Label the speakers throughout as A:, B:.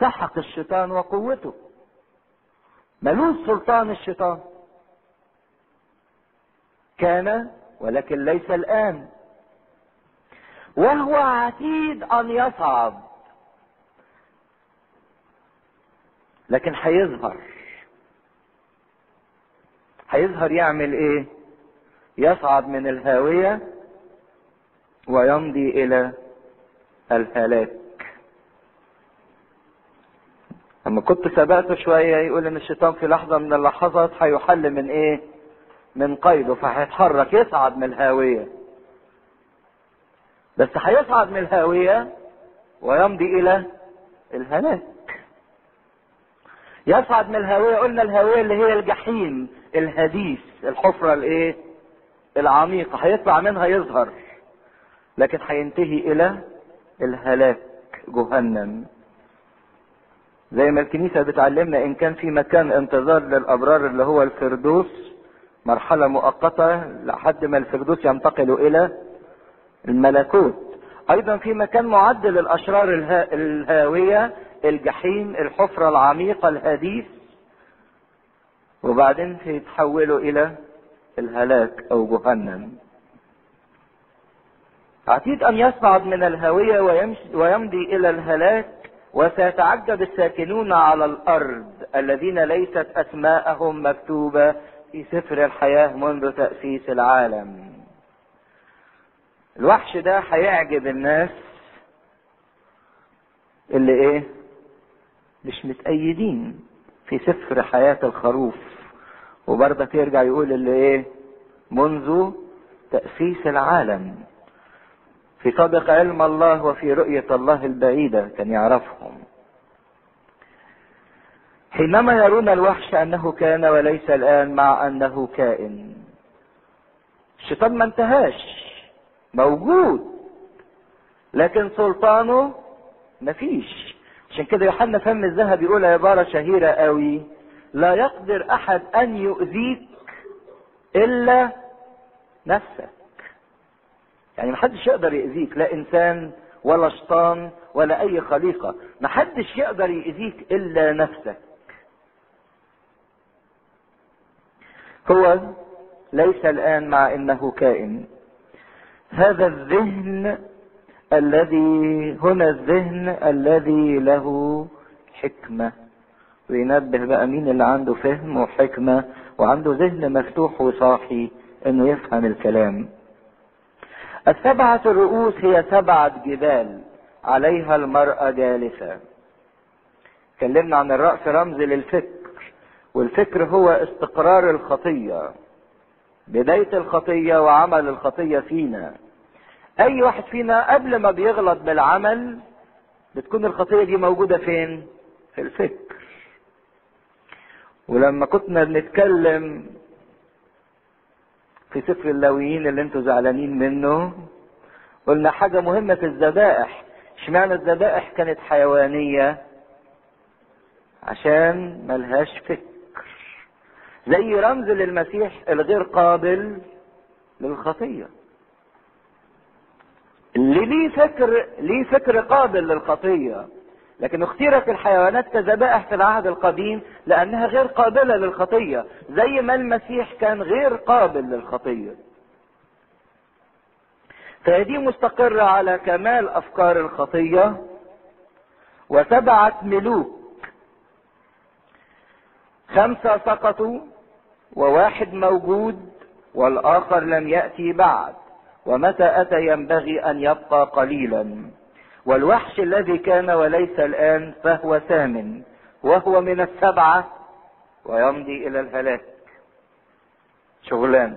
A: سحق الشيطان وقوته. ملوش سلطان الشيطان. كان ولكن ليس الآن. وهو عتيد أن يصعد. لكن هيظهر هيظهر يعمل إيه؟ يصعد من الهاوية ويمضي إلى الهلاك لما كنت سبقت شوية يقول إن الشيطان في لحظة من اللحظات هيحل من إيه؟ من قيده فهيتحرك يصعد من الهاوية. بس هيصعد من الهاوية ويمضي إلى الهلاك. يصعد من الهاوية قلنا الهاوية اللي هي الجحيم الهديس الحفرة الإيه؟ العميقة. هيطلع منها يظهر لكن هينتهي إلى الهلاك جهنم. زي ما الكنيسة بتعلمنا إن كان في مكان انتظار للأبرار اللي هو الفردوس مرحلة مؤقتة لحد ما الفردوس ينتقل إلى الملكوت. أيضا في مكان معد للأشرار الها... الهاوية الجحيم الحفرة العميقة الهديث وبعدين يتحولوا إلى الهلاك أو جهنم. عتيد أن يصعد من الهاوية ويمضي إلى الهلاك وسيتعجب الساكنون على الأرض الذين ليست أسماءهم مكتوبة في سفر الحياة منذ تأسيس العالم. الوحش ده هيعجب الناس اللي إيه؟ مش متأيدين في سفر حياة الخروف. وبرضك يرجع يقول اللي إيه؟ منذ تأسيس العالم. في سابق علم الله وفي رؤية الله البعيدة كان يعرفهم. حينما يرون الوحش أنه كان وليس الآن مع أنه كائن. الشيطان ما انتهاش. موجود. لكن سلطانه مفيش عشان كده يوحنا فم الذهب يقول عبارة شهيرة قوي. لا يقدر أحد أن يؤذيك إلا نفسك. يعني محدش يقدر يأذيك لا إنسان ولا شيطان ولا أي خليقة. محدش يقدر يأذيك إلا نفسك. هو ليس الآن مع إنه كائن. هذا الذهن الذي هنا الذهن الذي له حكمة. وينبه بقى مين اللي عنده فهم وحكمة وعنده ذهن مفتوح وصاحي إنه يفهم الكلام. السبعة الرؤوس هي سبعة جبال عليها المرأة جالسة. اتكلمنا عن الرأس رمز للفكر والفكر هو استقرار الخطية بداية الخطية وعمل الخطية فينا. أي واحد فينا قبل ما بيغلط بالعمل بتكون الخطية دي موجودة فين؟ في الفكر. ولما كنا بنتكلم في سفر اللاويين اللي أنتوا زعلانين منه. قلنا حاجة مهمة في الذبائح. اشمعنى الذبائح كانت حيوانية؟ عشان ملهاش فكر. زي رمز للمسيح الغير قابل للخطية. اللي ليه فكر ليه فكر قابل للخطية؟ لكن اختيرت الحيوانات كذبائح في العهد القديم لأنها غير قابلة للخطية زي ما المسيح كان غير قابل للخطية. فهذه مستقرة على كمال أفكار الخطية وسبعة ملوك. خمسة سقطوا وواحد موجود والآخر لم يأتي بعد. ومتى أتى ينبغي أن يبقى قليلا؟ والوحش الذي كان وليس الآن فهو ثامن وهو من السبعة ويمضي إلى الهلاك. شغلان.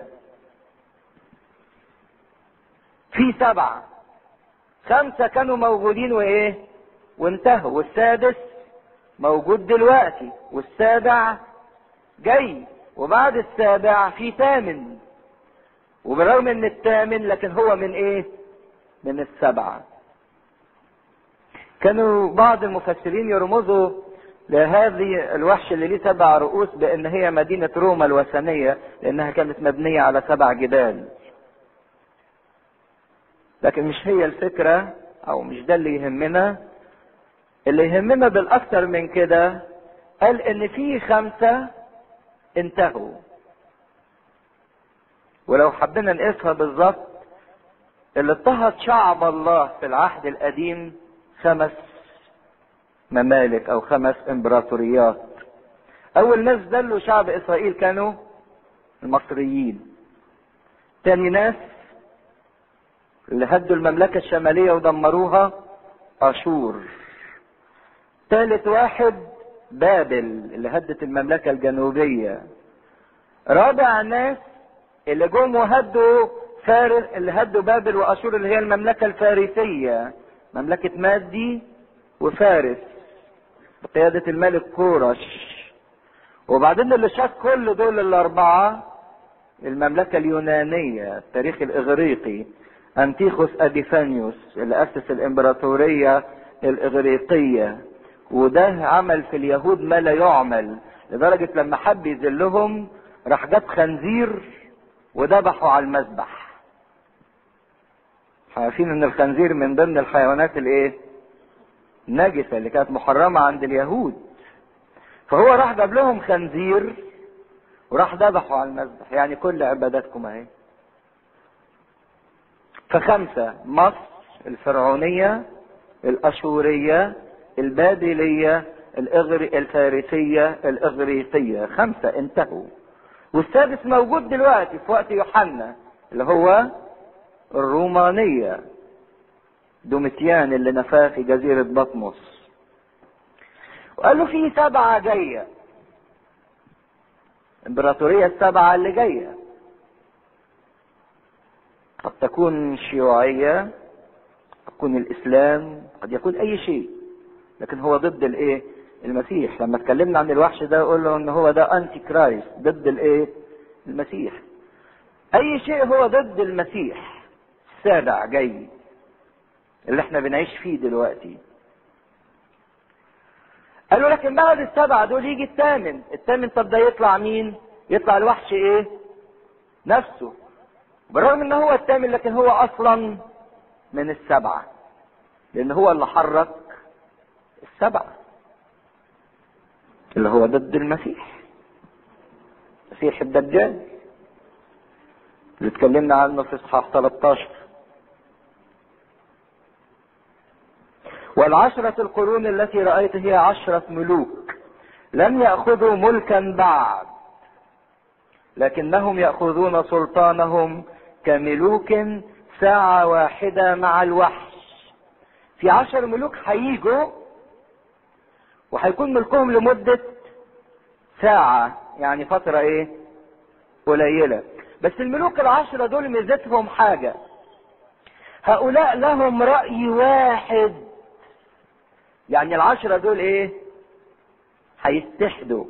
A: في سبعة. خمسة كانوا موجودين وإيه؟ وانتهوا. والسادس موجود دلوقتي والسابع جاي. وبعد السابع في ثامن. وبالرغم إن الثامن لكن هو من إيه؟ من السبعة. كانوا بعض المفسرين يرمزوا لهذه الوحش اللي ليه سبع رؤوس بأن هي مدينة روما الوثنية لأنها كانت مبنية على سبع جبال. لكن مش هي الفكرة أو مش ده اللي يهمنا. اللي يهمنا بالأكثر من كده قال إن في خمسة انتهوا. ولو حبينا نقيسها بالظبط اللي اضطهد شعب الله في العهد القديم خمس ممالك أو خمس إمبراطوريات. أول ناس دلوا شعب إسرائيل كانوا المصريين. تاني ناس اللي هدوا المملكة الشمالية ودمروها آشور. ثالث واحد بابل اللي هدت المملكة الجنوبية. رابع ناس اللي جم وهدوا فارس اللي هدوا بابل وآشور اللي هي المملكة الفارسية. مملكة مادي وفارس بقيادة الملك كورش. وبعدين اللي شاف كل دول الأربعة المملكة اليونانية التاريخ الإغريقي أنتيخوس ابيفانيوس اللي اسس الإمبراطورية الإغريقية. وده عمل في اليهود ما لا يعمل لدرجة لما حب يذلهم راح جاب خنزير وذبحوا على المذبح. عارفين إن الخنزير من ضمن الحيوانات الإيه؟ النجسة اللي كانت محرمة عند اليهود. فهو راح جاب لهم خنزير وراح ذبحوا على المذبح. يعني كل عباداتكم أهي. فخمسة مصر الفرعونية الأشورية البابلية الإغري الفارسية الإغريقية. خمسة انتهوا. والسادس موجود دلوقتي في وقت يوحنا اللي هو الرومانية دومتيان اللي نفاه في جزيرة بطمس. وقال له في سبعة جاية. الامبراطورية السبعة اللي جاية. قد تكون شيوعية قد تكون الإسلام قد يكون أي شيء. لكن هو ضد الإيه؟ المسيح. لما اتكلمنا عن الوحش ده قول له إن هو ده انتي كرايست ضد الإيه؟ المسيح. أي شيء هو ضد المسيح. السابع جاي اللي إحنا بنعيش فيه دلوقتي. قالوا لكن بعد السبعة دول يجي الثامن. الثامن طب ده يطلع مين؟ يطلع الوحش إيه؟ نفسه. بالرغم إن هو الثامن لكن هو أصلا من السبعة لأن هو اللي حرك السبعة اللي هو ضد المسيح. مسيح الدجال. اللي اتكلمنا عنه في إصحاح 13 والعشرة القرون التي رأيت هي عشرة ملوك لم يأخذوا ملكا بعد لكنهم يأخذون سلطانهم كملوك ساعة واحدة مع الوحش. في عشر ملوك هيجوا وهيكون ملكهم لمدة ساعة يعني فترة إيه؟ قليلة. بس الملوك العشرة دول ميزتهم حاجة. هؤلاء لهم رأي واحد. يعني العشرة دول إيه؟ هيستحدوا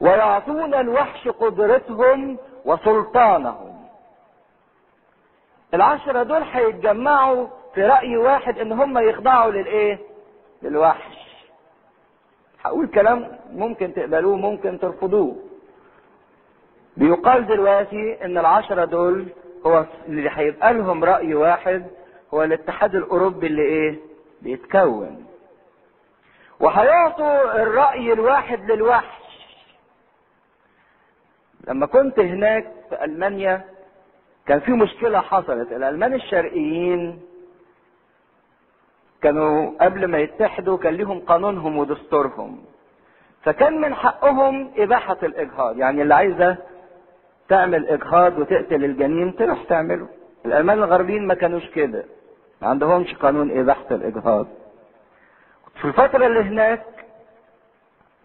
A: ويعطون الوحش قدرتهم وسلطانهم. العشرة دول هيتجمعوا في رأي واحد إن هم يخضعوا للإيه؟ للوحش. هقول كلام ممكن تقبلوه ممكن ترفضوه. بيقال دلوقتي إن العشرة دول هو اللي هيبقى لهم رأي واحد هو الاتحاد الأوروبي اللي إيه؟ بيتكون. وهيعطوا الرأي الواحد للوحش لما كنت هناك في ألمانيا كان في مشكلة حصلت. الألمان الشرقيين كانوا قبل ما يتحدوا كان لهم قانونهم ودستورهم. فكان من حقهم إباحة الإجهاض. يعني اللي عايزة تعمل إجهاض وتقتل الجنين تروح تعمله. الألمان الغربيين ما كانوش كده. ما عندهمش قانون إباحة الإجهاض. في الفترة اللي هناك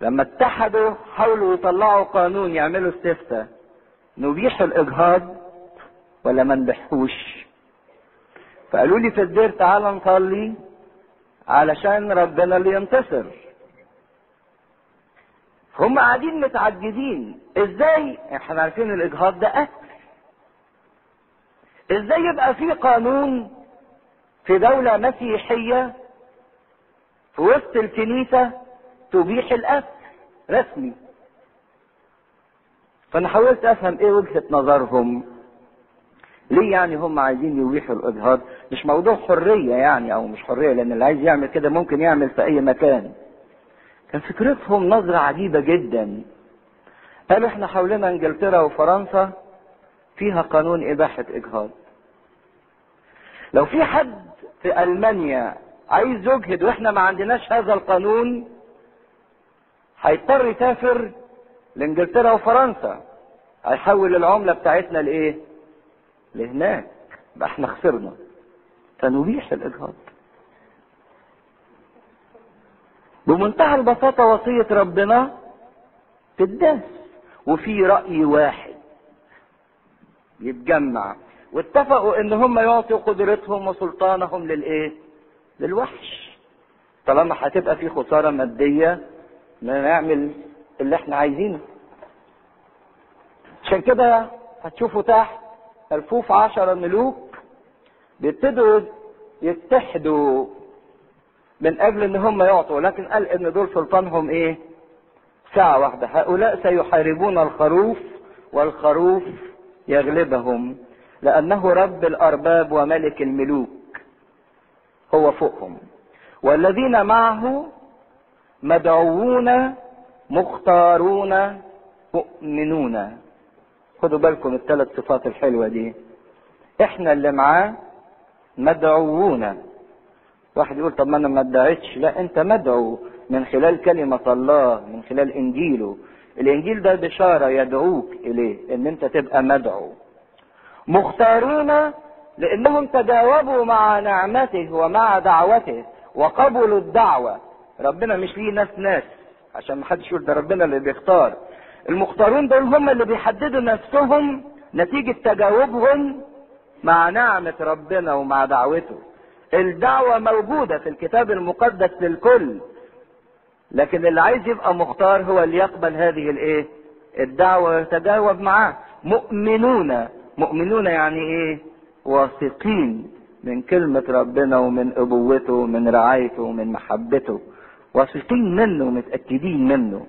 A: لما اتحدوا حاولوا يطلعوا قانون يعملوا استفتاء. نبيح الإجهاض ولا ما نبيحوش فقالوا لي في الدير تعالى نصلي علشان ربنا اللي ينتصر. هم قاعدين متعجبين إزاي؟ إحنا عارفين الإجهاض ده قتل. إزاي يبقى في قانون في دولة مسيحية في وسط الكنيسة تبيح القتل رسمي. فأنا حاولت أفهم إيه وجهة نظرهم. ليه يعني هم عايزين يويحوا الاجهاض مش موضوع حرية يعني أو مش حرية لأن اللي عايز يعمل كده ممكن يعمل في أي مكان. كان فكرتهم نظرة عجيبة جدا. قالوا إحنا حولنا إنجلترا وفرنسا فيها قانون إباحة اجهاض لو في حد في ألمانيا عايز يجهد وإحنا ما عندناش هذا القانون هيضطر يسافر لإنجلترا وفرنسا. هيحول العملة بتاعتنا لإيه؟ لهناك. يبقى إحنا خسرنا. فنبيح الإجهاض. بمنتهى البساطة وصية ربنا تداس وفي رأي واحد يتجمع. واتفقوا إن هم يعطوا قدرتهم وسلطانهم للإيه؟ للوحش. طالما هتبقى في خسارة مادية نعمل اللي إحنا عايزينه. عشان كده هتشوفوا تحت ألفوف عشرة ملوك بيبتدوا يتحدوا من أجل إن هم يعطوا لكن قال إن دول سلطانهم إيه؟ ساعة واحدة. هؤلاء سيحاربون الخروف والخروف يغلبهم لأنه رب الأرباب وملك الملوك. هو فوقهم. والذين معه مدعوون مختارون مؤمنون. خدوا بالكم الثلاث صفات الحلوة دي. إحنا اللي معاه مدعوون. واحد يقول طب ما أنا ما ادعيتش. لا أنت مدعو من خلال كلمة الله من خلال إنجيله. الإنجيل ده بشارة يدعوك إليه إن أنت تبقى مدعو. مختارون لأنهم تجاوبوا مع نعمته ومع دعوته وقبلوا الدعوة. ربنا مش ليه ناس ناس عشان ما حدش يقول ده ربنا اللي بيختار. المختارون دول هم اللي بيحددوا نفسهم نتيجة تجاوبهم مع نعمة ربنا ومع دعوته. الدعوة موجودة في الكتاب المقدس للكل لكن اللي عايز يبقى مختار هو اللي يقبل هذه الايه؟ الدعوة ويتجاوب معاه. مؤمنون مؤمنون يعني إيه؟ واثقين من كلمة ربنا ومن أبوته ومن رعايته ومن محبته. واثقين منه ومتأكدين منه.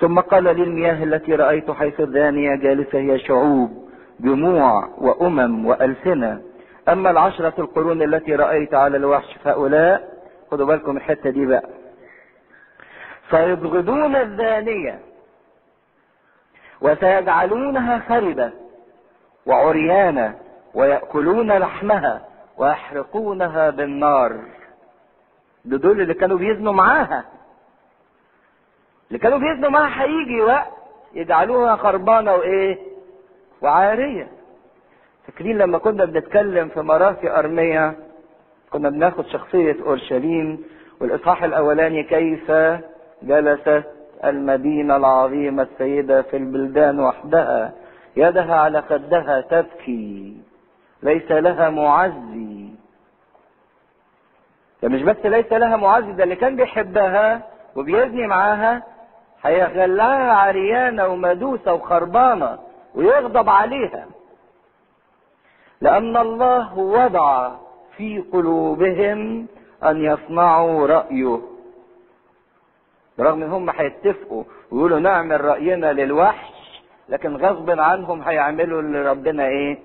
A: ثم قال لي المياه التي رأيت حيث الدانية جالسة هي شعوب جموع وأمم وألسنة. أما العشرة القرون التي رأيت على الوحش فهؤلاء خدوا بالكم الحتة دي بقى. سيبغضون الزانية وسيجعلونها خربة. وعريانة ويأكلون لحمها ويحرقونها بالنار. دول اللي كانوا بيزنوا معاها. اللي كانوا بيزنوا معاها هيجي وقت يجعلوها خربانة وإيه؟ وعارية. فاكرين لما كنا بنتكلم في مراثي أرمية كنا بناخد شخصية أورشليم والإصحاح الأولاني كيف جلست المدينة العظيمة السيدة في البلدان وحدها. يدها على خدها تبكي ليس لها معزي. ده مش بس ليس لها معزي ده اللي كان بيحبها وبيزني معاها هيخلعها عريانة ومدوسة وخربانة ويغضب عليها. لأن الله وضع في قلوبهم أن يصنعوا رأيه. برغم ان هم هيتفقوا ويقولوا نعمل رأينا للوحش لكن غصب عنهم هيعملوا اللي ربنا إيه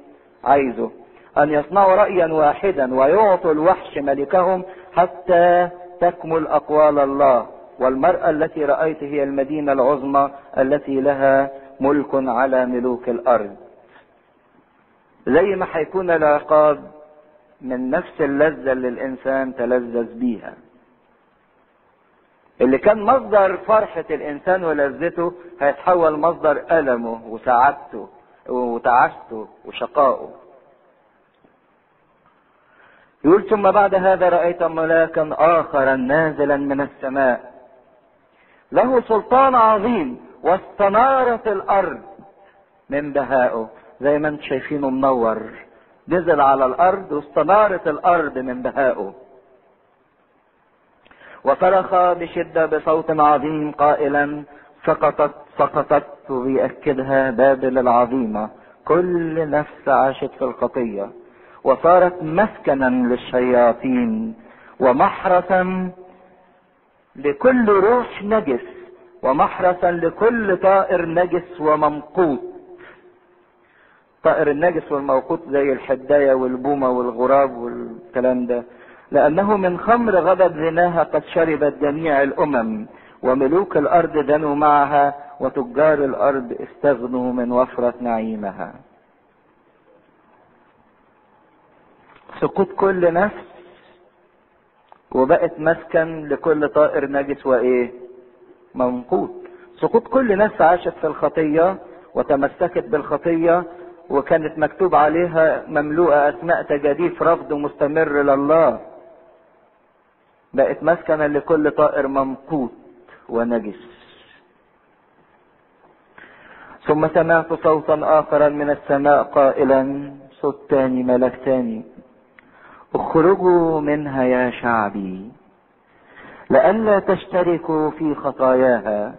A: عايزه. أن يصنعوا رأيا واحدا ويعطوا الوحش ملكهم حتى تكمل أقوال الله. والمرأة التي رأيت هي المدينة العظمى التي لها ملك على ملوك الأرض. زي ما هيكون العقاب من نفس اللذة اللي الإنسان تلذذ بيها. اللي كان مصدر فرحة الإنسان ولذته هيتحول مصدر ألمه وسعادته وتعاسته وشقائه. يقول ثم بعد هذا رأيت ملاكا آخرا نازلا من السماء. له سلطان عظيم واستنارت الأرض. من بهائه زي ما أنتم شايفينه منور. نزل على الأرض واستنارت الأرض من بهائه. وصرخ بشدة بصوت عظيم قائلا سقطت سقطت وبيأكدها بابل العظيمة. كل نفس عاشت في الخطية وصارت مسكنا للشياطين. ومحرسا لكل روح نجس. ومحرسا لكل طائر نجس وممقوت. الطائر النجس والموقوت زي الحداية والبومة والغراب والكلام ده. لأنه من خمر غضب زناها قد شربت جميع الأمم وملوك الأرض دنوا معها وتجار الأرض استغنوا من وفرة نعيمها. سقوط كل نفس وبقت مسكن لكل طائر نجس وإيه؟ منقوط. سقوط كل نفس عاشت في الخطية وتمسكت بالخطية وكانت مكتوب عليها مملوءة أسماء تجاديف رفض مستمر لله. بقت مسكنا لكل طائر ممقوت ونجس. ثم سمعت صوتا آخرا من السماء قائلا صوت تاني ملك تاني. اخرجوا منها يا شعبي لئلا تشتركوا في خطاياها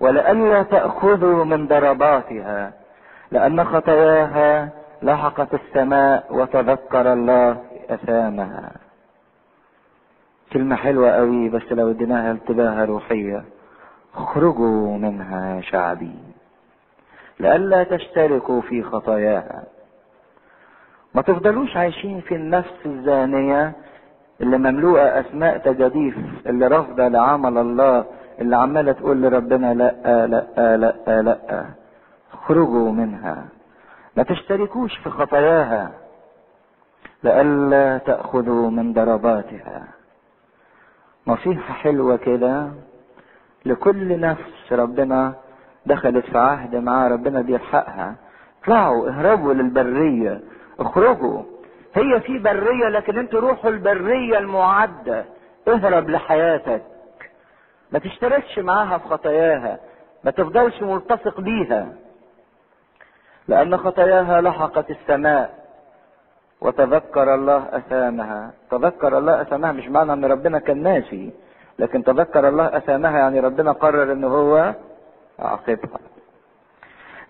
A: ولئلا تأخذوا من ضرباتها لأن خطاياها لحقت السماء وتذكر الله أثامها. كلمة حلوة قوي بس لو اديناها انتباهها روحية. اخرجوا منها يا شعبي. لئلا تشتركوا في خطاياها. ما تفضلوش عايشين في النفس الزانية اللي مملوءة أسماء تجاديف اللي رافضة لعمل الله اللي عمالة تقول لربنا لأ لأ لأ لأ. اخرجوا منها. ما تشتركوش في خطاياها. لئلا تأخذوا من ضرباتها. نصيحة حلوة كده لكل نفس ربنا دخلت في عهد معاه ربنا بيلحقها. اطلعوا اهربوا للبرية اخرجوا. هي في برية لكن أنتوا روحوا البرية المعدة. اهرب لحياتك. ما تشتركش معاها في خطاياها. ما تفضلش ملتصق بيها. لأن خطاياها لحقت السماء. وتذكر الله أثامها. تذكر الله أثامها مش معنى أن ربنا كان ناسي لكن تذكر الله أثامها يعني ربنا قرر أن هو عاقبها.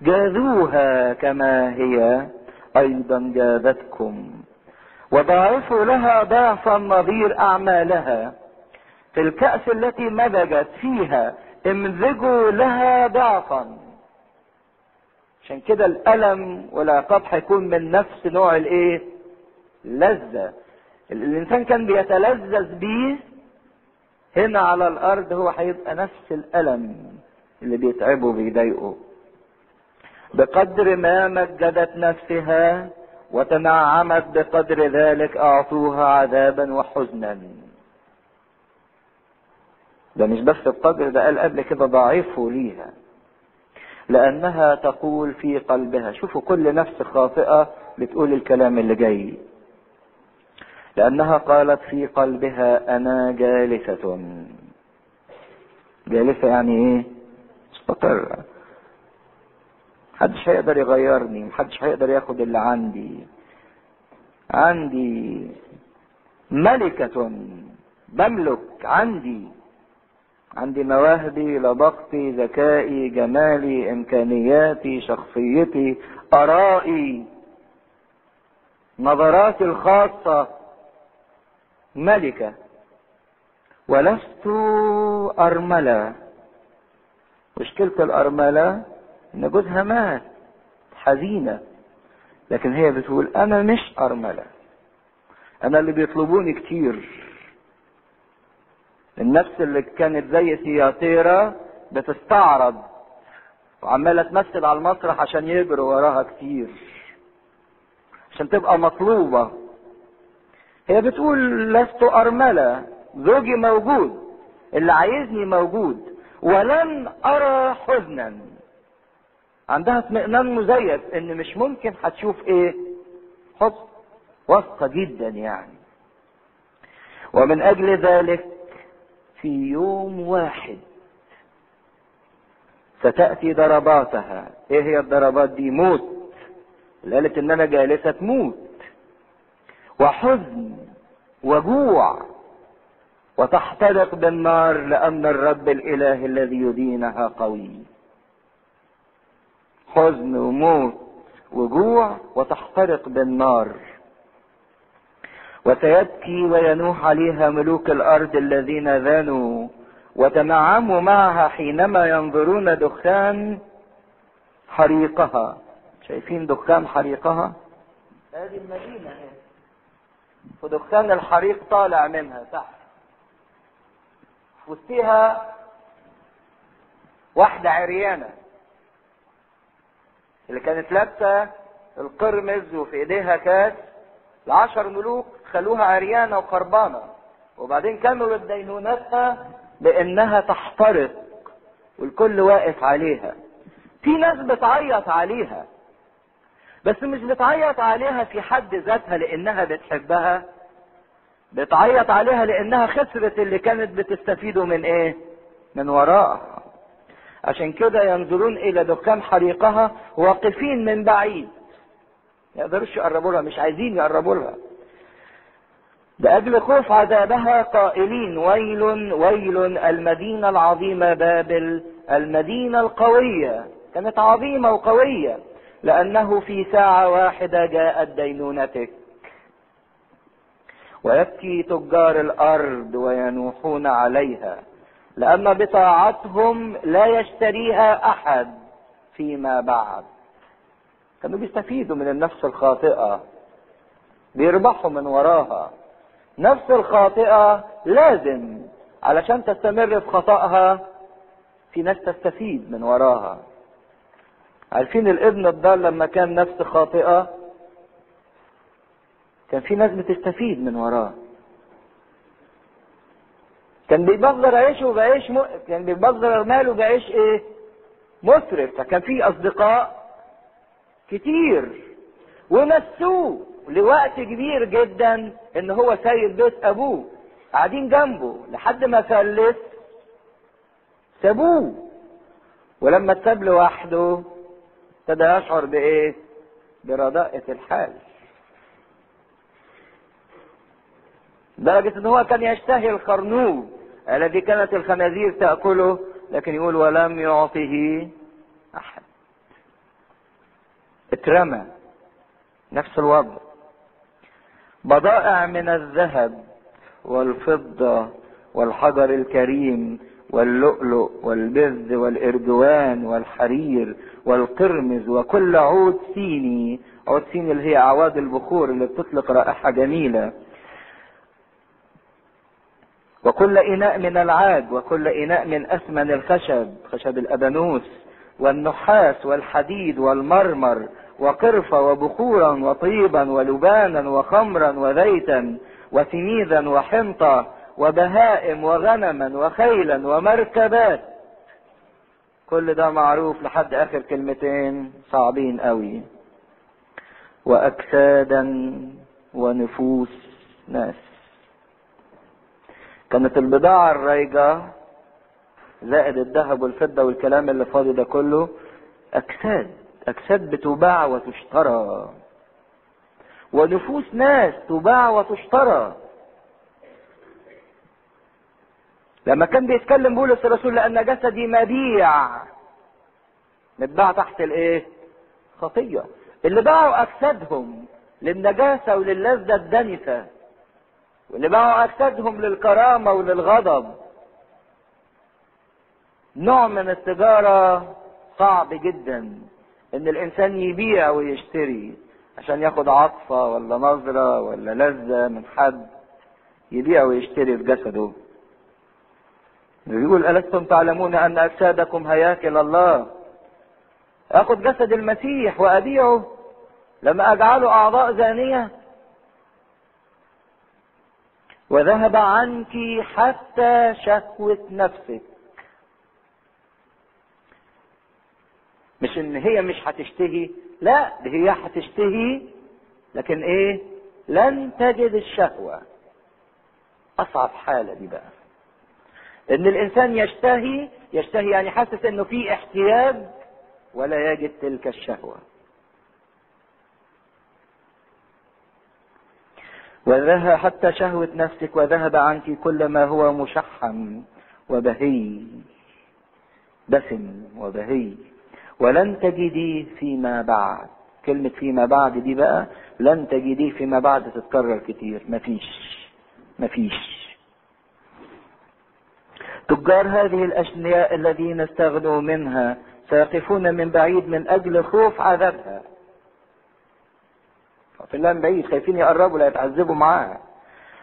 A: جاذوها كما هي أيضا جاذتكم وضاعفوا لها ضعفا نظير أعمالها. في الكأس التي مزجت فيها امزجوا لها ضعفا. عشان كده الألم والعقاب هيكون من نفس نوع الإيه؟ لذة الإنسان كان بيتلذذ بيه هنا على الأرض هو هيبقى نفس الألم اللي بيتعبه بيضايقه بقدر ما مجدت نفسها وتنعمت بقدر ذلك أعطوها عذابا وحزنا. ده مش بس القدر ده قال قبل كده ضعيفه ليها. لأنها تقول في قلبها شوفوا كل نفس خاطئة بتقول الكلام اللي جاي. لأنها قالت في قلبها أنا جالسة. جالسة يعني إيه؟ مستقرة. محدش هيقدر يغيرني محدش هيقدر ياخد اللي عندي. عندي ملكة بملك عندي. عندي مواهبي لبقتي ذكائي جمالي إمكانياتي شخصيتي آرائي نظراتي الخاصة. ملكة ولست أرملة. مشكلة الأرملة؟ إن جوزها مات. حزينة. لكن هي بتقول أنا مش أرملة. أنا اللي بيطلبوني كتير. النفس اللي كانت زي سياطيرة بتستعرض. وعمالة تمثل على المسرح عشان يجروا وراها كتير. عشان تبقى مطلوبة. هي بتقول لست أرملة زوجي موجود اللي عايزني موجود ولن أرى حزنا. عندها اطمئنان مزيف إن مش ممكن هتشوف إيه؟ حزن. واثقة جدا يعني. ومن أجل ذلك في يوم واحد ستأتي ضرباتها. إيه هي الضربات دي؟ موت. قالت ان أنا جالسة تموت. وحزن وجوع وتحترق بالنار لأن الرب الإله الذي يدينها قوي. حزن وموت وجوع وتحترق بالنار. وسيبكي وينوح عليها ملوك الأرض الذين ذانوا وتنعموا معها حينما ينظرون دخان حريقها. شايفين دخان حريقها؟ هذه المدينة اهي ودخان الحريق طالع منها تحت وسطيها واحدة عريانة اللي كانت لابسة القرمز وفي إيديها كاس العشر ملوك خلوها عريانة وخربانة وبعدين كملوا دينونتها بأنها تحترق والكل واقف عليها. في ناس بتعيط عليها. بس مش بتعيط عليها في حد ذاتها لأنها بتحبها؟ بتعيط عليها لأنها خسرت اللي كانت بتستفيده من إيه؟ من وراءها. عشان كده ينظرون إلى دكان حريقها واقفين من بعيد. ما يقدروش يقربوا لها مش عايزين يقربوا لها. لأجل خوف عذابها قائلين ويل ويل المدينة العظيمة بابل المدينة القوية. كانت عظيمة وقوية. لأنه في ساعة واحدة جاءت دينونتك ويبكي تجار الأرض وينوحون عليها لأن بطاعتهم لا يشتريها أحد فيما بعد. كانوا بيستفيدوا من النفس الخاطئة بيربحوا من وراها. نفس الخاطئة لازم علشان تستمر في خطأها في ناس تستفيد من وراها. عارفين الابن الضال لما كان نفس خاطئة؟ كان في ناس بتستفيد من وراه. كان بيبذر عيشه بعيش م... كان بيبذر ماله بعيش إيه؟ مسرف. فكان في أصدقاء كتير ونسوه لوقت كبير جدا إن هو سايب بيت أبوه. قاعدين جنبه لحد ما فلس سابوه. ولما اتساب لوحده ابتدى يشعر بإيه؟ برداءة الحال. لدرجة إن هو كان يشتهي الخرنوب الذي كانت الخنازير تأكله لكن يقول ولم يعطه أحد. اترمى نفس الوضع. بضائع من الذهب والفضة والحجر الكريم واللؤلؤ والبذ والإرجوان والحرير والقرمز وكل عود سيني عود سيني اللي هي أعواد البخور اللي بتطلق رائحة جميلة. وكل إناء من العاج وكل إناء من أثمن الخشب خشب الأبانوس والنحاس والحديد والمرمر وقرفة وبخورا وطيبا ولبانا وخمرا وزيتا وسميدا وحنطة وبهائم وغنما وخيلا ومركبات. كل ده معروف لحد آخر كلمتين صعبين قوي. واجسادا ونفوس ناس. كانت البضاعة الرايجة زائد الذهب والفضة والكلام اللي فاضي ده كله أجساد أجساد بتباع وتشترى. ونفوس ناس تباع وتشترى. لما كان بيتكلم بولس الرسول لأن جسدي مبيع. متباع تحت الإيه؟ خطية. اللي باعوا أجسادهم للنجاسة وللذة الدنسة. واللي باعوا أجسادهم للكرامة وللغضب. نوع من التجارة صعب جدا إن الإنسان يبيع ويشتري عشان ياخد عطفة ولا نظرة ولا لذة من حد. يبيع ويشتري في جسده. يقول ألستم تعلمون أن أجسادكم هياكل الله؟ أخذ جسد المسيح وأبيعه. لما أجعله أعضاء زانية. وذهب عنك حتى شهوة نفسك. مش إن هي مش هتشتهي. لا دي هي هتشتهي لكن إيه؟ لن تجد الشهوة أصعب حالة دي بقى. إن الإنسان يشتهي يشتهي يعني حاسس إنه في احتياج ولا يجد تلك الشهوة. وذهب حتى شهوة نفسك وذهب عنك كل ما هو مشحم وبهي دسم وبهي. ولن تجدي فيما بعد. كلمة فيما بعد دي بقى لن تجديه فيما بعد تتكرر كتير. مفيش. مفيش. تجار هذه الأشياء الذين استغنوا منها سيقفون من بعيد من أجل خوف عذابها. في الله من بعيد خايفين يقربوا لا يتعذبوا معاه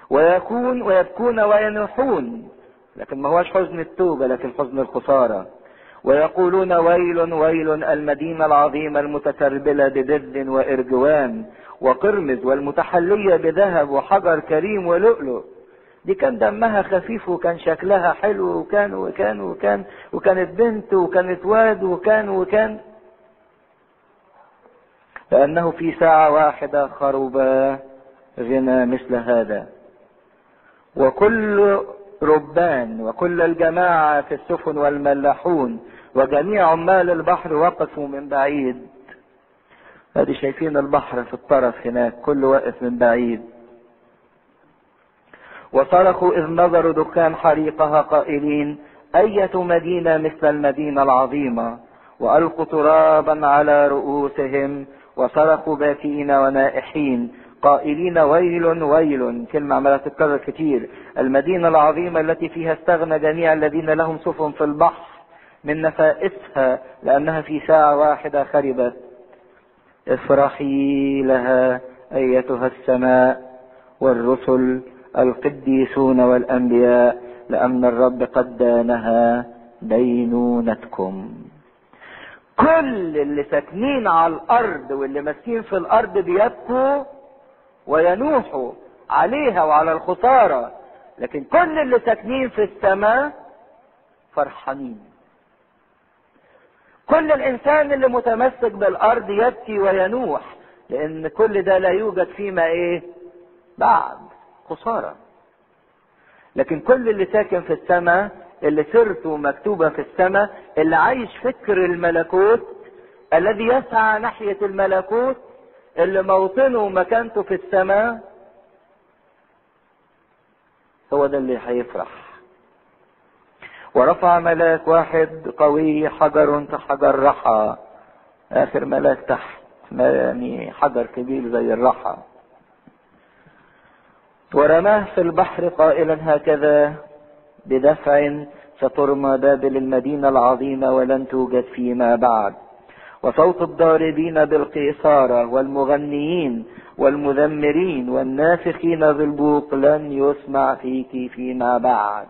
A: ويكون ويبكون وينوحون لكن ما هوش حزن التوبة لكن حزن الخسارة. ويقولون ويل ويل المدينة العظيمة المتسربلة بدد وإرجوان وقرمز والمتحلية بذهب وحجر كريم ولؤلؤ. دي كان دمها خفيف وكان شكلها حلو وكان وكان وكان وكانت بنت وكانت واد وكان وكان لأنه في ساعة واحدة خرب غنى مثل هذا. وكل ربان وكل الجماعة في السفن والملاحون وجميع عمال البحر وقفوا من بعيد. ادي شايفين البحر في الطرف هناك كله واقف من بعيد. وصرخوا إذ نظروا دخان حريقها قائلين أية مدينة مثل المدينة العظيمة؟ وألقوا ترابا على رؤوسهم وصرخوا باكين ونائحين قائلين ويل ويل. كلمة عمالة تتكرر كتير. المدينة العظيمة التي فيها استغنى جميع الذين لهم سفن في البحر من نفائسها لأنها في ساعة واحدة خربت. افرحي لها أيتها السماء والرسل القديسون والأنبياء لأن الرب قد دانها دينونتكم. كل اللي ساكنين على الأرض واللي ماسكين في الأرض بيبكوا وينوحوا عليها وعلى الخسارة. لكن كل اللي ساكنين في السماء فرحانين. كل الإنسان اللي متمسك بالأرض يبكي وينوح لأن كل ده لا يوجد فيما إيه؟ بعد. خسارة. لكن كل اللي ساكن في السماء اللي سيرته مكتوبة في السماء اللي عايش فكر الملكوت الذي يسعى ناحية الملكوت اللي موطنه ومكانته في السماء هو ده اللي هيفرح. ورفع ملاك واحد قوي حجر كحجر رحى. آخر ملاك تحت يعني حجر كبير زي الرحى. ورماه في البحر قائلا هكذا بدفع سترمى بابل المدينة العظيمة ولن توجد فيما بعد. وصوت الضاربين بالقيصارة والمغنيين والمذمرين والنافخين بالبوق لن يسمع فيك فيما بعد.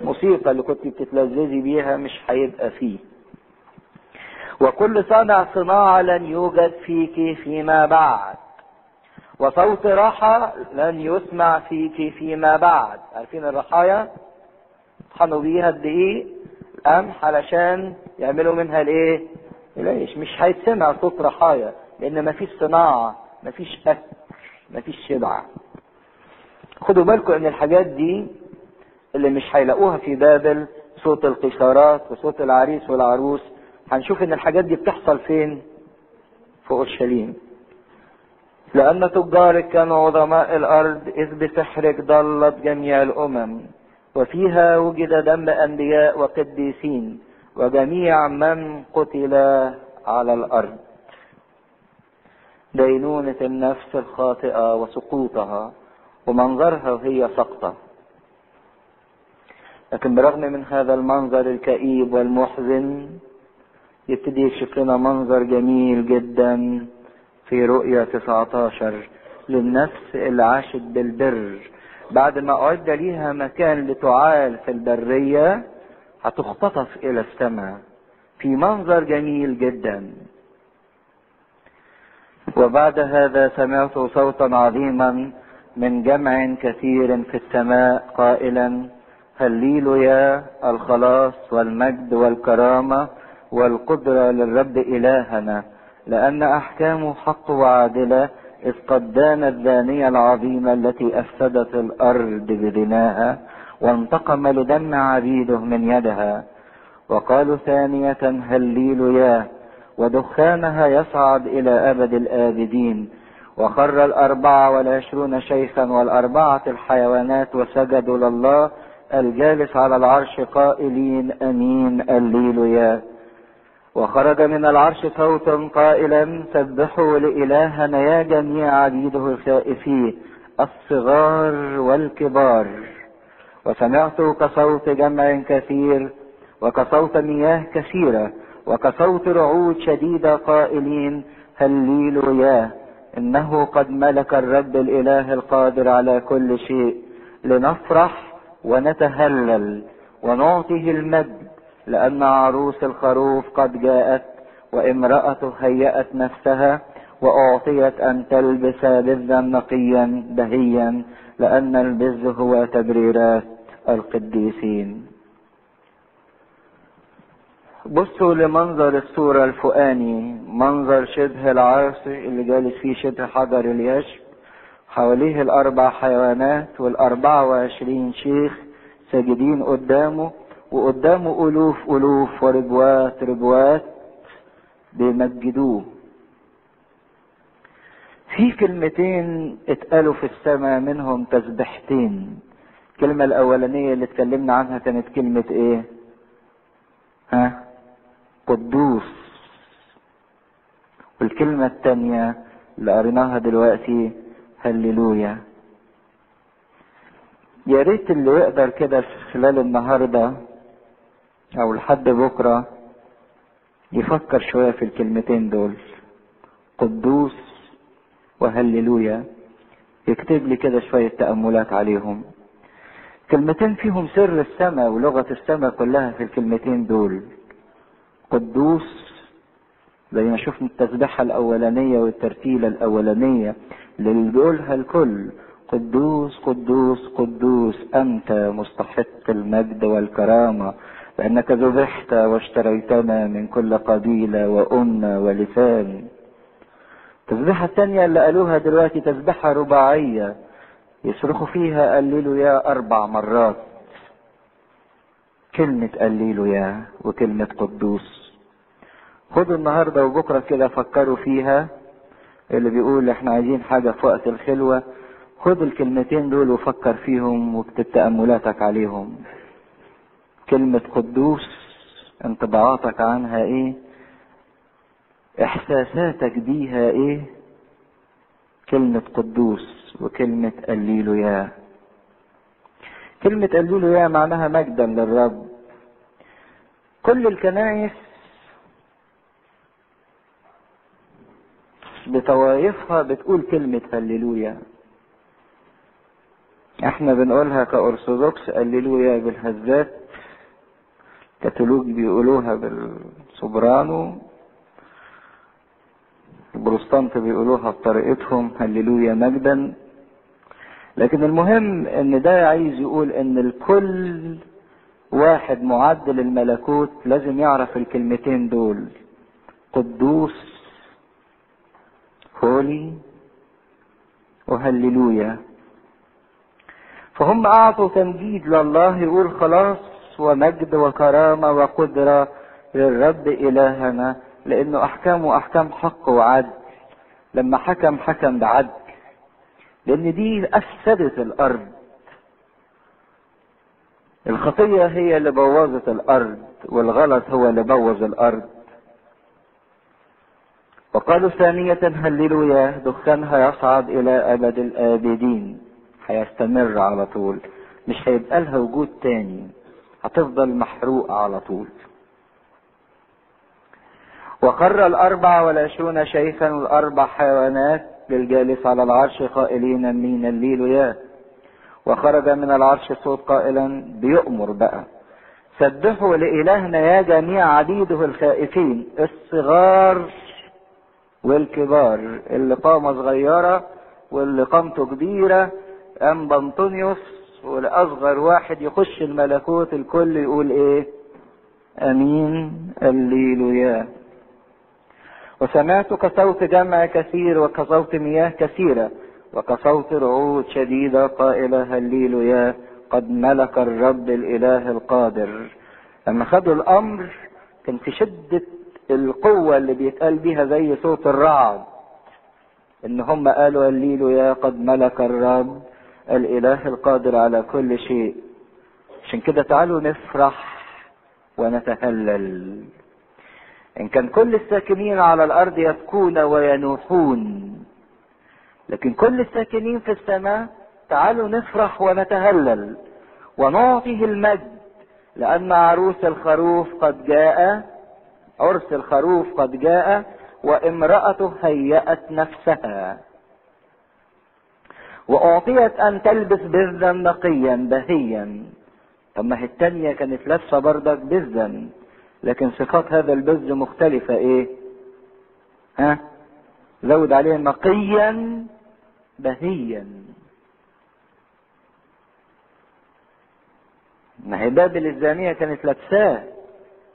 A: الموسيقى اللي كنت بتتلذذي بيها مش هيبقى فيه. وكل صانع صناعة لن يوجد فيك فيما بعد. وصوت راحة لن يسمع فيك فيما بعد. عارفين الرحايا؟ طحنوا بيها الدقيق القمح علشان يعملوا منها الإيه؟ العيش مش هيتسمع صوت رحايا لأن مفيش صناعة مفيش أكل مفيش شبع. خدوا بالكم إن الحاجات دي اللي مش هيلاقوها في بابل صوت القشارات وصوت العريس والعروس. هنشوف إن الحاجات دي بتحصل فين؟ في اورشليم لأن تجارك كانوا عظماء الأرض إذ بسحرك ضلت جميع الأمم وفيها وجد دم أنبياء وقديسين وجميع من قتل على الأرض. دينونة النفس الخاطئة وسقوطها ومنظرها وهي سقطة. لكن برغم من هذا المنظر الكئيب والمحزن يبتدي يكشف لنا منظر جميل جدا. في رؤية 19 للنفس اللي عاشت بالبر. بعد ما أعد ليها مكان لتعال في البرية هتختطف إلى السماء في منظر جميل جدا. وبعد هذا سمعت صوتا عظيما من جمع كثير في السماء قائلا هللويا الخلاص والمجد والكرامة والقدرة للرب إلهنا. لأن أحكامه حق وعادلة إذ قد دان الدانية العظيمة التي أفسدت الأرض بذناها وانتقم لدم عبيده من يدها. وقالوا ثانية هللويا ودخانها يصعد إلى أبد الآبدين. وخر الأربعة والعشرون شيخا والأربعة الحيوانات وسجدوا لله الجالس على العرش قائلين أمين الليلويا وخرج من العرش صوت قائلا سبحوا لإلهنا يا جميع عبيده الخائفين الصغار والكبار. وسمعت كصوت جمع كثير وكصوت مياه كثيرة وكصوت رعود شديدة قائلين هللويا إنه قد ملك الرب الإله القادر على كل شيء لنفرح ونتهلل ونعطيه المجد لأن عروس الخروف قد جاءت وامرأته هيأت نفسها وأعطيت أن تلبس بذا نقيا بهيا لأن البذ هو تبريرات القديسين. بصوا لمنظر الصورة الفوقاني منظر شبه العرس اللي جالس فيه شبه حجر اليشب. حواليه الأربع حيوانات والأربعة وعشرين شيخ ساجدين قدامه. وقدامه ألوف ألوف وربوات ربوات بيمجدوه في كلمتين اتقالوا في السماء منهم تسبحتين الكلمة الأولانية اللي اتكلمنا عنها كانت كلمة إيه؟ ها؟ قدوس والكلمة التانية اللي قريناها دلوقتي هللويا يا ريت اللي يقدر كده خلال النهارده أو لحد بكرة يفكر شوية في الكلمتين دول. قدوس وهللويا. يكتب لي كده شوية تأملات عليهم. كلمتين فيهم سر السماء ولغة السماء كلها في الكلمتين دول. قدوس زي ما شفنا التسبيحة الأولانية والترتيلة الأولانية اللي بيقولها الكل. قدوس قدوس قدوس. أنت مستحق المجد والكرامة. لأنك ذبحت واشتريتنا من كل قبيلة وأمة ولسان. التسبيحة الثانية اللي قالوها دلوقتي تسبيحة رباعية. يصرخوا فيها قللوا يا أربع مرات. كلمة قللوا يا وكلمة قدوس. خدوا النهاردة وبكرة كده فكروا فيها. اللي بيقول إحنا عايزين حاجة في وقت الخلوة. خد الكلمتين دول وفكر فيهم واكتب تأملاتك عليهم. كلمة قدوس انطباعاتك عنها إيه؟ إحساساتك بيها إيه؟ كلمة قدوس وكلمة قليلوا يا. كلمة هللويا معناها مجدا للرب. كل الكنائس بطوائفها بتقول كلمة هللويا. إحنا بنقولها كأرثوذكس هللويا بالهزات. كاثوليك بيقولوها بالسوبرانو البروستانت بيقولوها بطريقتهم هللويا مجدا. لكن المهم إن ده عايز يقول إن الكل واحد معد للملكوت لازم يعرف الكلمتين دول. قدوس هولي وهللويا. فهم أعطوا تمجيد لله يقول خلاص ومجد وكرامة وقدرة للرب إلهنا لأنه أحكامه أحكام حق وعدل. لما حكم حكم بعدل. لأن دي أفسدت الأرض. الخطية هي اللي بوظت الأرض والغلط هو اللي بوظ الأرض. وقالوا ثانية هللويا دخانها يصعد إلى أبد الآبدين. هيستمر على طول. مش هيبقى لها وجود تاني. هتفضل محروقة على طول. وقر الأربع والعشرون شيخا والأربع حيوانات للجالس على العرش قائلين من الليلويا وخرج من العرش صوت قائلا بيؤمر بقى. سبحوا لإلهنا يا جميع عبيده الخائفين الصغار والكبار. اللي قامة صغيرة واللي قامته كبيرة. أم بنطونيوس؟ والأصغر واحد يخش الملكوت الكل يقول إيه؟ أمين الليلويا وسمعت كصوت جمع كثير وكصوت مياه كثيرة وكصوت رعود شديدة قائلة هللويا قد ملك الرب الإله القادر. لما خدوا الأمر كان في شدة القوة اللي بيتقال بيها زي صوت الرعد. إن هم قالوا الليل يا قد ملك الرب الإله القادر على كل شيء. عشان كده تعالوا نفرح ونتهلل. إن كان كل الساكنين على الأرض يبكون وينوحون لكن كل الساكنين في السماء تعالوا نفرح ونتهلل. ونعطيه المجد لأن عروس الخروف قد جاء عرس الخروف قد جاء وامرأته هيأت نفسها. وأعطيت أن تلبس بذا نقيا بهيا. طب ما هي التانية كانت لابسة بردك بذا لكن صفات هذا البذ مختلفة. إيه؟ ها؟ زود عليه نقيا بهيا. ما هي بابل الزانية كانت لابساه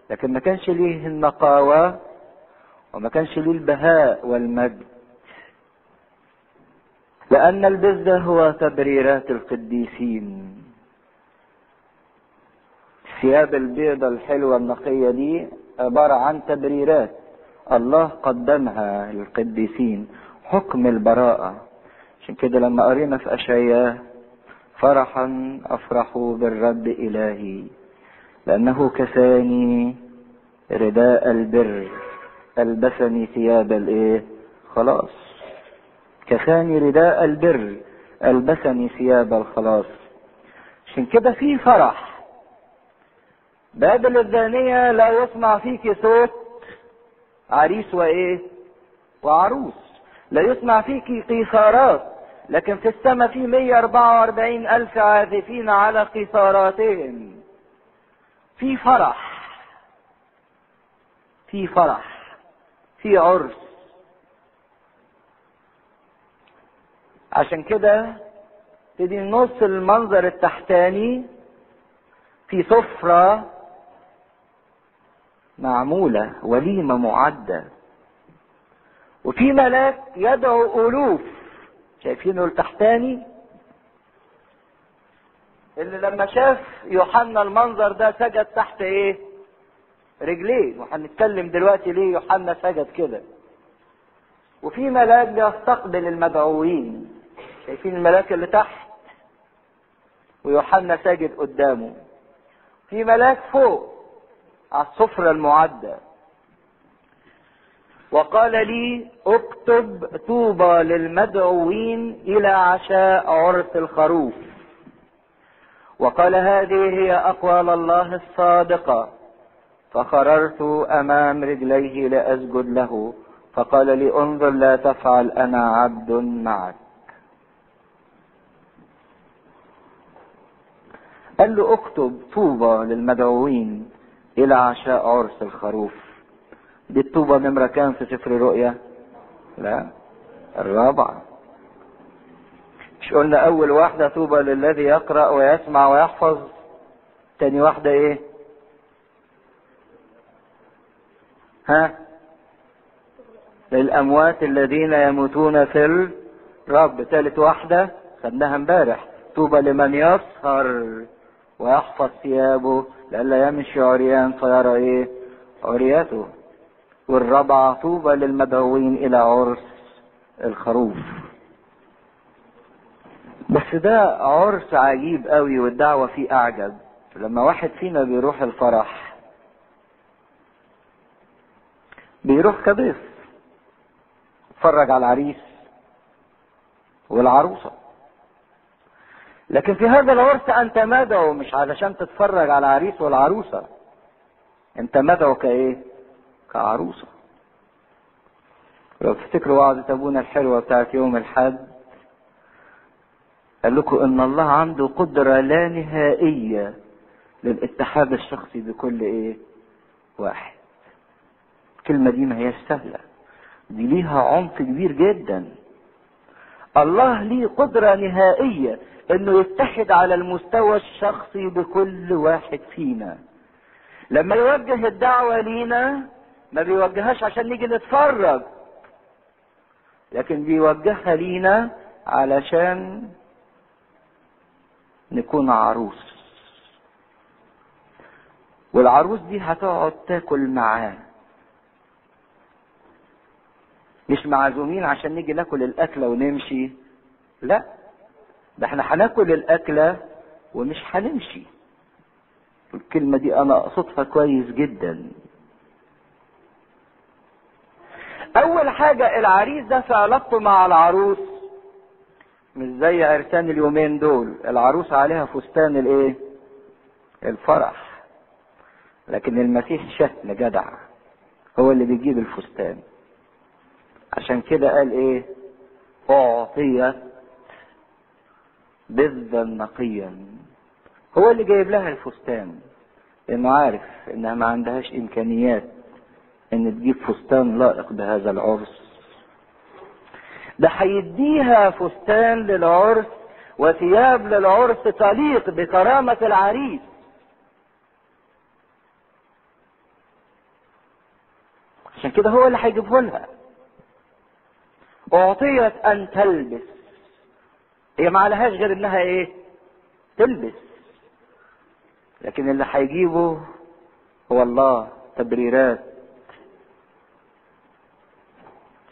A: لكن ما كانش ليه النقاوة وما كانش ليه البهاء والمجد لأن البذ هو تبريرات القديسين. الثياب البيضة الحلوة النقية دي عبارة عن تبريرات الله قدمها للقديسين حكم البراءة. عشان كده لما قرينا في أشعياء فرحا أفرح بالرب إلهي لأنه كساني رداء البر ألبسني ثياب الإيه؟ خلاص. كساني رداء البر ألبسني ثياب الخلاص. عشان كده في فرح. بابل الزانية لا يسمع فيك صوت. عريس وإيه؟ وعروس. لا يسمع فيك قيثارات لكن في السماء في 144 ألف عازفين على قيثاراتهم في فرح. في فرح. في عرس. عشان كده تدي نص المنظر التحتاني في سفرة معمولة وليمة معدة. وفي ملاك يدعو ألوف. شايفينه التحتاني اللي لما شاف يوحنا المنظر ده سجد تحت إيه؟ رجليه. وهنتكلم دلوقتي ليه يوحنا سجد كده. وفي ملاك بيستقبل المدعوين. شايفين الملاك اللي تحت. ويوحنا ساجد قدامه. في ملاك فوق على السفرة المعدة. وقال لي اكتب طوبى للمدعوين إلى عشاء عرس الخروف. وقال هذه هي أقوال الله الصادقة. فخررت أمام رجليه لأسجد له. فقال لي انظر لا تفعل أنا عبد معك. قال له اكتب طوبى للمدعوين إلى عشاء عرس الخروف. دي الطوبة نمرة كام في سفر الرؤيا؟ لا الرابعة. مش قلنا أول واحدة طوبى للذي يقرأ ويسمع ويحفظ؟ تاني واحدة إيه؟ ها؟ للأموات الذين يموتون في الرب. ثالث واحدة خدناها امبارح. طوبى لمن يسهر. ويحفظ ثيابه لئلا يمشي عريان فيرى إيه عرياته والرابعة طوبى للمدعوين إلى عرس الخروف. بس ده عرس عجيب قوي والدعوة فيه أعجب. لما واحد فينا بيروح الفرح بيروح كضيف يتفرج على العريس والعروسة. لكن في هذا العرس أنت مدعو مش علشان تتفرج على العريس والعروسة أنت مدعو كإيه؟ كعروسة لو تفتكروا وعظة أبونا الحلوة بتاعت يوم الحد قال لكم إن الله عنده قدرة لا نهائية للاتحاد الشخصي بكل إيه؟ واحد. الكلمة دي ما هي سهلة. دي ليها عمق كبير جدا. الله ليه قدرة نهائية إنه يتحد على المستوى الشخصي بكل واحد فينا. لما يوجه الدعوة لينا ما بيوجههاش عشان نيجي نتفرج لكن بيوجهها لينا علشان نكون عروس. والعروس دي هتقعد تاكل معاه. مش معزومين عشان نيجي ناكل الأكلة ونمشي لا. ده إحنا هناكل الأكلة ومش هنمشي الكلمة دي أنا أقصدها كويس جدا. أول حاجة العريس ده في علاقته مع العروس. مش زي عرسان اليومين دول. العروس عليها فستان الإيه؟ الفرح. لكن المسيح شتم جدع. هو اللي بيجيب الفستان. عشان كده قال إيه؟ أعطيت بذا نقيا. هو اللي جايب لها الفستان. لأنه عارف إنها ما عندهاش إمكانيات إن تجيب فستان لائق بهذا العرس. ده هيديها فستان للعرس وثياب للعرس تليق بكرامة العريس. عشان كده هو اللي هيجيبه لها أعطيت أن تلبس. هي ما عليهاش غير إنها إيه؟ تلبس. لكن اللي هيجيبه هو الله تبريرات.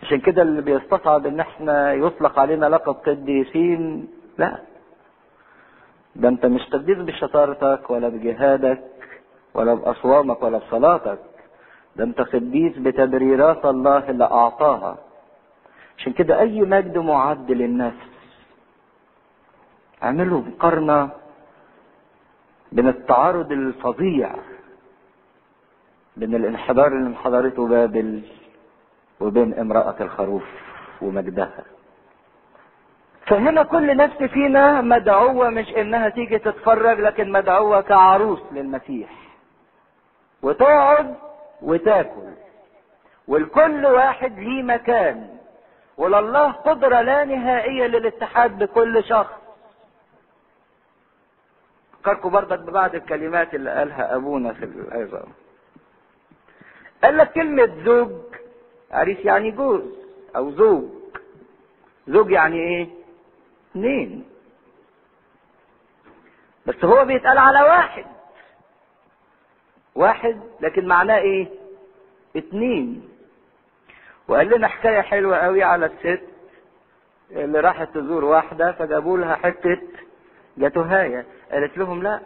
A: عشان كده اللي بيستصعب إن إحنا يطلق علينا لقب قديسين لا. ده أنت مش قديس بشطارتك ولا بجهادك ولا بأصوامك ولا بصلاتك. ده أنت قديس بتبريرات الله اللي أعطاها. عشان كده أي مجد معد للنفس. أعملوا مقارنة بين التعارض الفظيع بين الانحدار اللي انحدرته بابل وبين امرأة الخروف ومجدها. فهنا كل نفس فينا مدعوة مش إنها تيجي تتفرج لكن مدعوة كعروس للمسيح. وتقعد وتاكل. والكل واحد ليه مكان. ولله قدرة لا نهائية للاتحاد بكل شخص. فكركم برضك ببعض الكلمات اللي قالها ابونا في العظام قال لك كلمة زوج عريس يعني جوز أو زوج. زوج يعني إيه؟ اثنين بس هو بيتقال على واحد. واحد لكن معناه إيه؟ اتنين. وقال لنا حكاية حلوة قوي على الست اللي راحت تزور واحدة فجابوا لها حتة جاتوهايه قالت لهم لا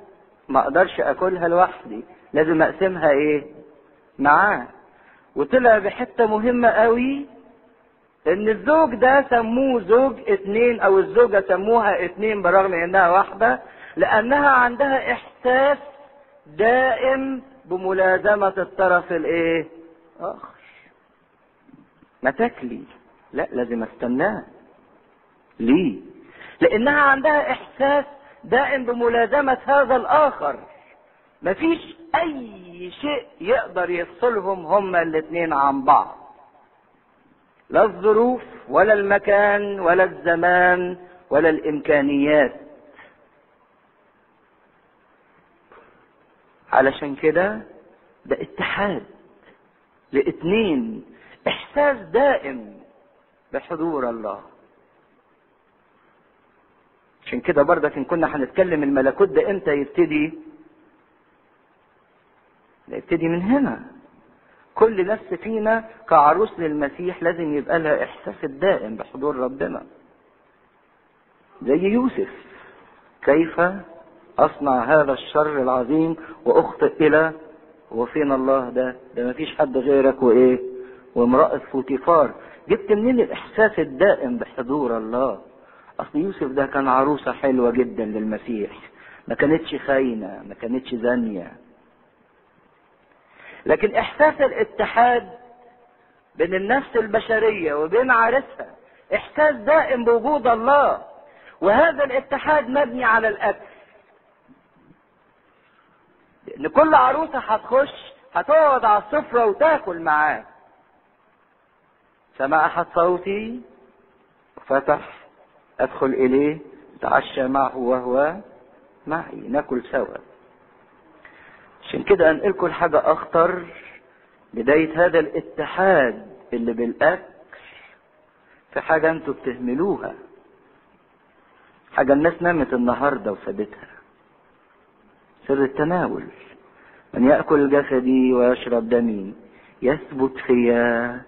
A: ما أقدرش أكلها لوحدي لازم أقسمها إيه؟ معاه. وطلع بحتة مهمة قوي إن الزوج ده سموه زوج اتنين أو الزوجة سموها اتنين برغم إنها واحدة لأنها عندها إحساس دائم بملازمة الطرف الإيه؟ آخر. ما تاكلي. لا لازم أستناه. ليه؟ لأنها عندها إحساس دائم بملازمة هذا الآخر. مفيش أي شيء يقدر يفصلهم هما الاثنين عن بعض. لا الظروف ولا المكان ولا الزمان ولا الإمكانيات. علشان كده ده اتحاد لاتنين إحساس دائم بحضور الله. عشان كده برضك ان كنا هنتكلم الملكوت ده إمتى يبتدي؟ يبتدي من هنا. كل نفس فينا كعروس للمسيح لازم يبقى لها إحساس الدائم بحضور ربنا. زي يوسف. كيف أصنع هذا الشر العظيم وأخطئ إلى وفين الله ده؟ ده مفيش حد غيرك وإيه؟ وامرأة فوتيفار. جبت منين الإحساس الدائم بحضور الله؟ اصل يوسف ده كان عروسة حلوة جدا للمسيح. ما كانتش خاينة ما كانتش زانية. لكن إحساس الاتحاد بين النفس البشرية وبين عارسها إحساس دائم بوجود الله. وهذا الاتحاد مبني على الأكل. لأن كل عروسة هتخش هتقعد على السفرة وتاكل معاه. سمع احد صوتي وفتح أدخل إليه أتعشى معه وهو معي ناكل سوا. عشان كده انقلكم لحاجة أخطر بداية هذا الاتحاد اللي بالأكل في حاجة أنتوا بتهملوها. حاجة الناس نامت النهاردة وسابتها. سر التناول. من يأكل جسدي ويشرب دمي يثبت فيا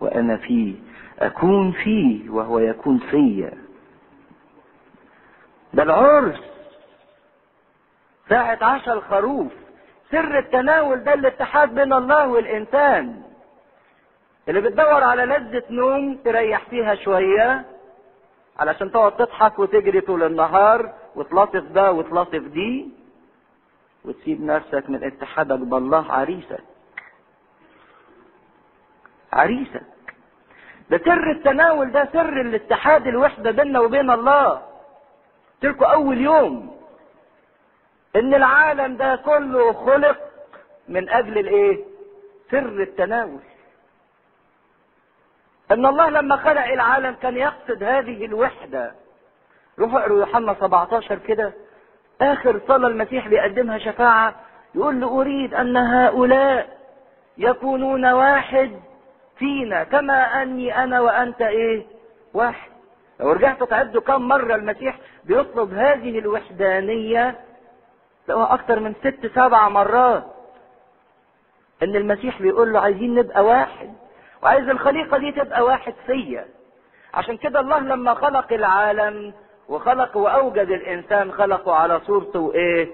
A: وأنا فيه. أكون فيه وهو يكون فيا. ده العرس. ساعة عشاء الخروف سر التناول ده الاتحاد بين الله والإنسان. اللي بتدور على لذة نوم تريح فيها شوية علشان تقعد تضحك وتجري طول النهار وتلاطف ده وتلاطف دي وتسيب نفسك من اتحادك بالله عريسك. عريسك. ده سر التناول ده سر الاتحاد الوحدة بيننا وبين الله. تلكوا أول يوم. إن العالم ده كله خلق من أجل الإيه؟ سر التناول. إن الله لما خلق العالم كان يقصد هذه الوحدة. روحوا اقروا يوحنا 17 كده. آخر صلاة المسيح بيقدمها شفاعة. يقول له أريد أن هؤلاء يكونون واحد فينا. كما أني أنا وأنت إيه؟ واحد. لو رجعتوا تعدوا كم مرة المسيح بيطلب هذه الوحدانية تلاقوها أكتر من ست سبع مرات إن المسيح بيقول له عايزين نبقى واحد وعايز الخليقة دي تبقى واحد فيا. عشان كده الله لما خلق العالم وخلق وأوجد الإنسان خلقه على صورته وايه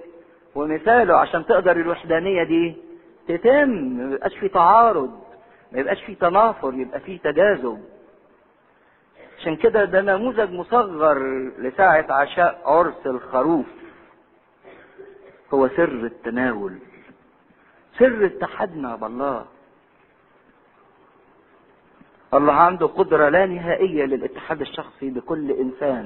A: ومثاله عشان تقدر الوحدانية دي تتم ما يبقاش في تعارض ما يبقاش في تنافر يبقى في تجاذب. عشان كده ده نموذج مصغر لساعة عشاء عرس الخروف. هو سر التناول. سر اتحادنا بالله الله عنده قدرة لا نهائية للاتحاد الشخصي بكل إنسان.